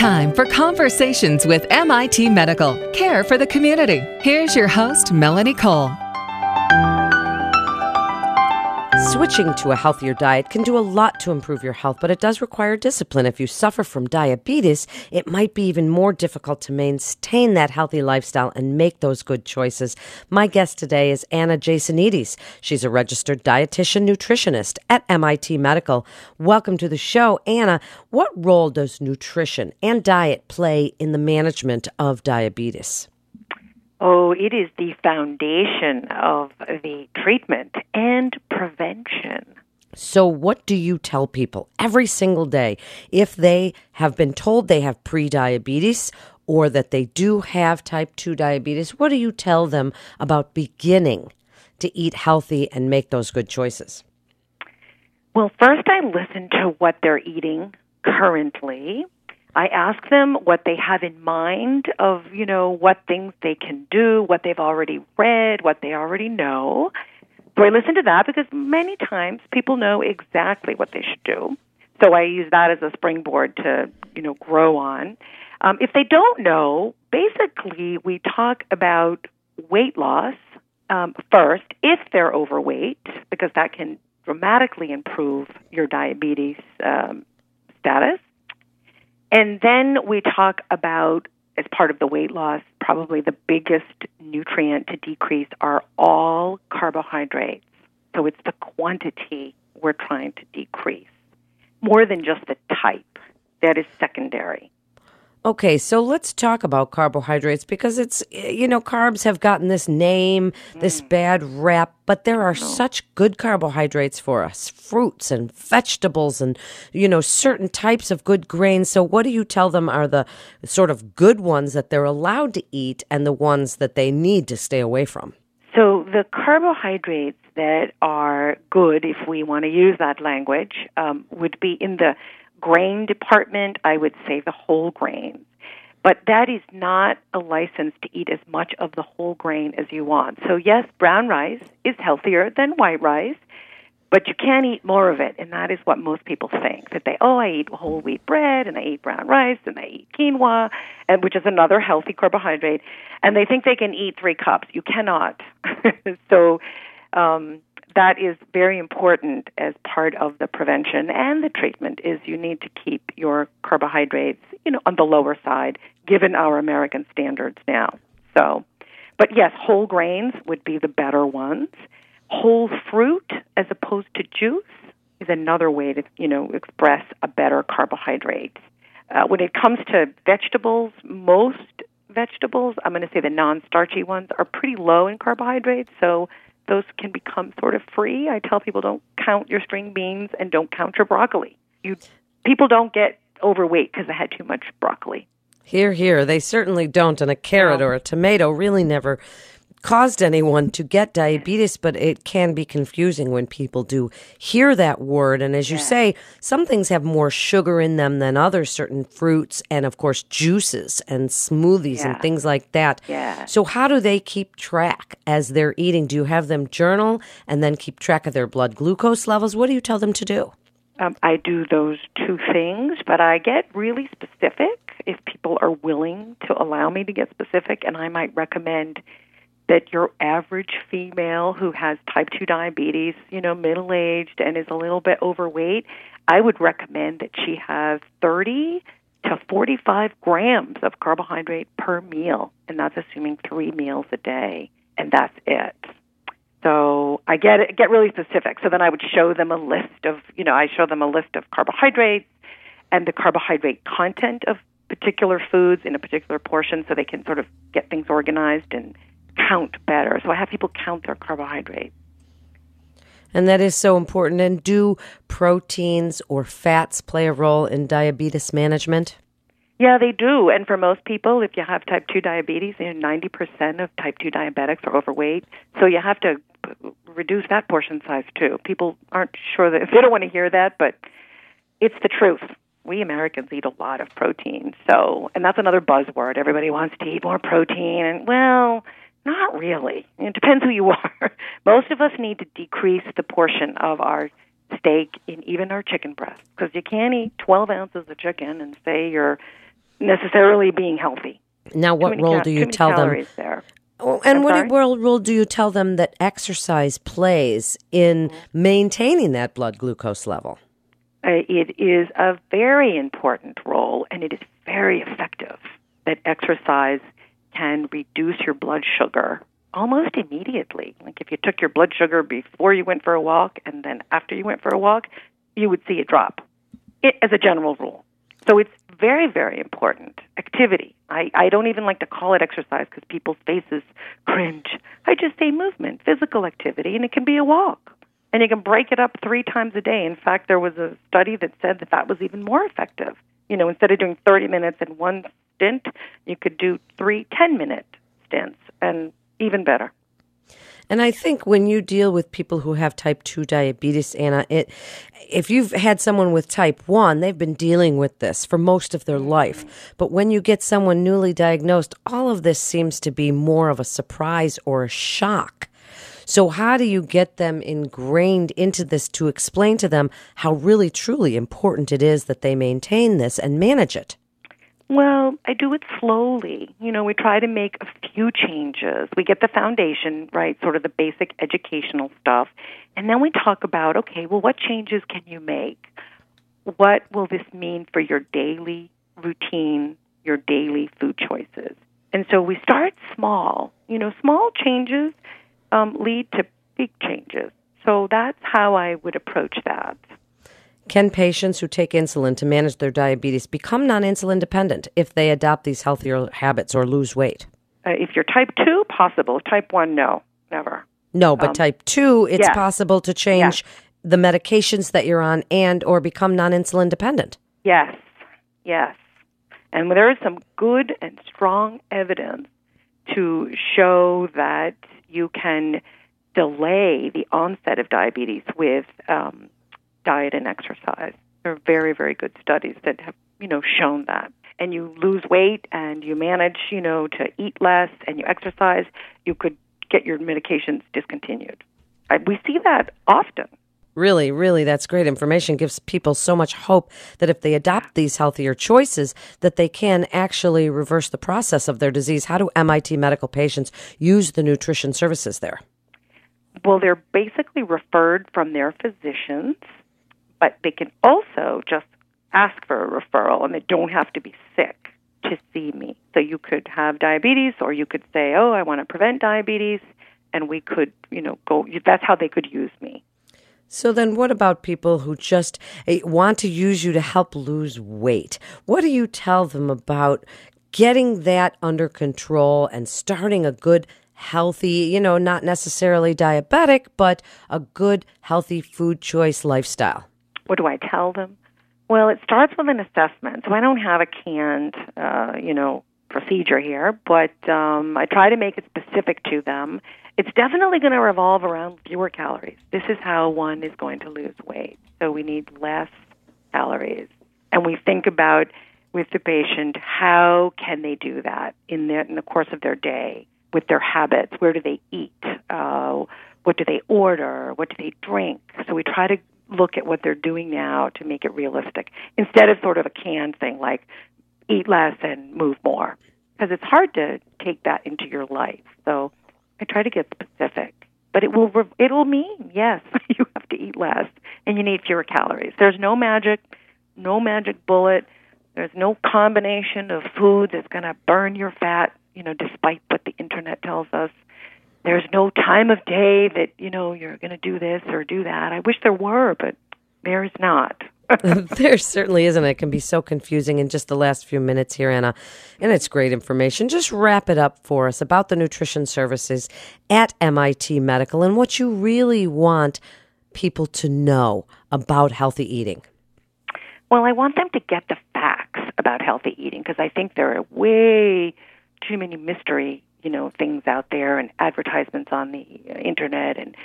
time for Conversations with MIT Medical, care for the community. Here's your host, Melanie Cole. Switching to a healthier diet can do a lot to improve your health, but it does require discipline. If you suffer from diabetes, it might be even more difficult to maintain that healthy lifestyle and make those good choices. My guest today is Anna Jasonides. She's a registered dietitian nutritionist at MIT Medical. Welcome to the show. Anna, what role does nutrition and diet play in the management of diabetes? Oh, it is the foundation of the treatment and prevention. So, what do you tell people every single day if they have been told they have prediabetes or that they do have type 2 diabetes? What do you tell them about beginning to eat healthy and make those good choices? Well, first, I listen to what they're eating currently I ask them what they have in mind of, you know, what things they can do, what they've already read, what they already know. So I listen to that because many times people know exactly what they should do. So I use that as a springboard to, you know, grow on. Um, if they don't know, basically we talk about weight loss um, first if they're overweight, because that can dramatically improve your diabetes um, status. And then we talk about, as part of the weight loss, probably the biggest nutrient to decrease are all carbohydrates. So it's the quantity we're trying to decrease, more than just the type. That is secondary. Okay, so let's talk about carbohydrates because it's, you know, carbs have gotten this name, this mm. bad rap, but there are such good carbohydrates for us fruits and vegetables and, you know, certain types of good grains. So, what do you tell them are the sort of good ones that they're allowed to eat and the ones that they need to stay away from? So, the carbohydrates that are good, if we want to use that language, um, would be in the grain department, I would say the whole grains. But that is not a license to eat as much of the whole grain as you want. So, yes, brown rice is healthier than white rice, but you can't eat more of it. And that is what most people think that they, oh, I eat whole wheat bread and I eat brown rice and I eat quinoa, and, which is another healthy carbohydrate, and they think they can eat three cups. You cannot. so, um, that is very important as part of the prevention and the treatment is you need to keep your carbohydrates you know on the lower side given our american standards now. So but yes whole grains would be the better ones. Whole fruit as opposed to juice is another way to you know express a better carbohydrate. Uh, when it comes to vegetables most vegetables i'm going to say the non-starchy ones are pretty low in carbohydrates. So those can become sort of free. I tell people don't count your string beans and don't count your broccoli. You people don't get overweight because they had too much broccoli. Here, here, they certainly don't. And a carrot no. or a tomato really never caused anyone to get diabetes, but it can be confusing when people do hear that word. And as you yeah. say, some things have more sugar in them than others, certain fruits, and of course, juices and smoothies yeah. and things like that. Yeah. So, how do they keep track as they're eating? Do you have them journal and then keep track of their blood glucose levels? What do you tell them to do? Um, I do those two things, but I get really specific if people are willing to allow me to get specific, and I might recommend that your average female who has type 2 diabetes, you know, middle aged and is a little bit overweight, I would recommend that she have 30 to 45 grams of carbohydrate per meal, and that's assuming three meals a day, and that's it. So I get get really specific. So then I would show them a list of, you know, I show them a list of carbohydrates and the carbohydrate content of particular foods in a particular portion, so they can sort of get things organized and count better. So I have people count their carbohydrates. And that is so important. And do proteins or fats play a role in diabetes management? Yeah, they do. And for most people, if you have type 2 diabetes, you know, 90% of type 2 diabetics are overweight. So you have to reduce that portion size too. People aren't sure that, they don't want to hear that, but it's the truth. We Americans eat a lot of protein. So, and that's another buzzword. Everybody wants to eat more protein. And, well, not really. It depends who you are. Most of us need to decrease the portion of our steak in even our chicken breast because you can't eat 12 ounces of chicken and say you're necessarily being healthy. Now, what role do you tell them? There. Oh, and I'm what role, role do you tell them that exercise plays in maintaining that blood glucose level? Uh, it is a very important role, and it is very effective. That exercise can reduce your blood sugar almost immediately. Like if you took your blood sugar before you went for a walk and then after you went for a walk, you would see it drop. It, as a general rule. So it's very, very important. Activity. I, I don't even like to call it exercise because people's faces cringe. I just say movement, physical activity, and it can be a walk. And you can break it up three times a day. In fact, there was a study that said that that was even more effective. You know, instead of doing 30 minutes in one stint, you could do three 10 minute stints, and even better. And I think when you deal with people who have type 2 diabetes, Anna, it, if you've had someone with type 1, they've been dealing with this for most of their life. But when you get someone newly diagnosed, all of this seems to be more of a surprise or a shock. So, how do you get them ingrained into this to explain to them how really truly important it is that they maintain this and manage it? Well, I do it slowly. You know, we try to make a few changes. We get the foundation, right, sort of the basic educational stuff. And then we talk about, okay, well, what changes can you make? What will this mean for your daily routine, your daily food choices? And so we start small. You know, small changes um, lead to big changes. So that's how I would approach that. Can patients who take insulin to manage their diabetes become non insulin dependent if they adopt these healthier habits or lose weight? Uh, if you're type 2, possible. Type 1, no, never. No, but type 2, it's yes. possible to change the medications that you're on and or become non-insulin dependent. Yes, yes. And there is some good and strong evidence to show that you can delay the onset of diabetes with um, diet and exercise. There are very, very good studies that have, you know, shown that. And you lose weight and you manage, you know, to eat less and you exercise, you could get your medications discontinued. We see that often. Really, really, that's great information. Gives people so much hope that if they adopt these healthier choices, that they can actually reverse the process of their disease. How do MIT medical patients use the nutrition services there? Well, they're basically referred from their physicians, but they can also just ask for a referral and they don't have to be sick to see me. So you could have diabetes or you could say, "Oh, I want to prevent diabetes." And we could, you know, go that's how they could use me. So then what about people who just eh, want to use you to help lose weight? What do you tell them about getting that under control and starting a good healthy, you know, not necessarily diabetic, but a good healthy food choice lifestyle? What do I tell them? Well, it starts with an assessment. So I don't have a canned, uh, you know, procedure here, but um, I try to make it specific to them. It's definitely going to revolve around fewer calories. This is how one is going to lose weight. So we need less calories, and we think about with the patient how can they do that in the in the course of their day with their habits. Where do they eat? Uh, what do they order? What do they drink? So we try to look at what they're doing now to make it realistic instead of sort of a canned thing like eat less and move more because it's hard to take that into your life. So I try to get specific, but it will it'll mean yes, you have to eat less and you need fewer calories. There's no magic, no magic bullet. There's no combination of foods that's going to burn your fat, you know, despite what the internet tells us. There's no time of day that, you know, you're going to do this or do that. I wish there were, but there is not. there certainly isn't. It can be so confusing in just the last few minutes here, Anna. And it's great information. Just wrap it up for us about the nutrition services at MIT Medical and what you really want people to know about healthy eating. Well, I want them to get the facts about healthy eating because I think there are way too many mystery, you know, things out there and advertisements on the internet and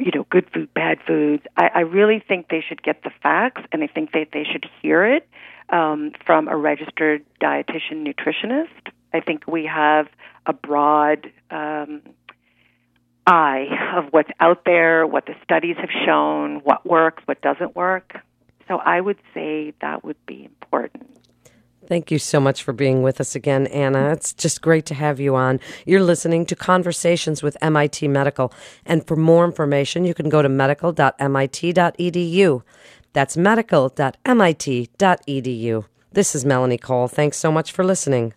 you know, good food, bad foods. I, I really think they should get the facts, and I think that they should hear it um, from a registered dietitian nutritionist. I think we have a broad um, eye of what's out there, what the studies have shown, what works, what doesn't work. So I would say that would be important. Thank you so much for being with us again, Anna. It's just great to have you on. You're listening to Conversations with MIT Medical. And for more information, you can go to medical.mit.edu. That's medical.mit.edu. This is Melanie Cole. Thanks so much for listening.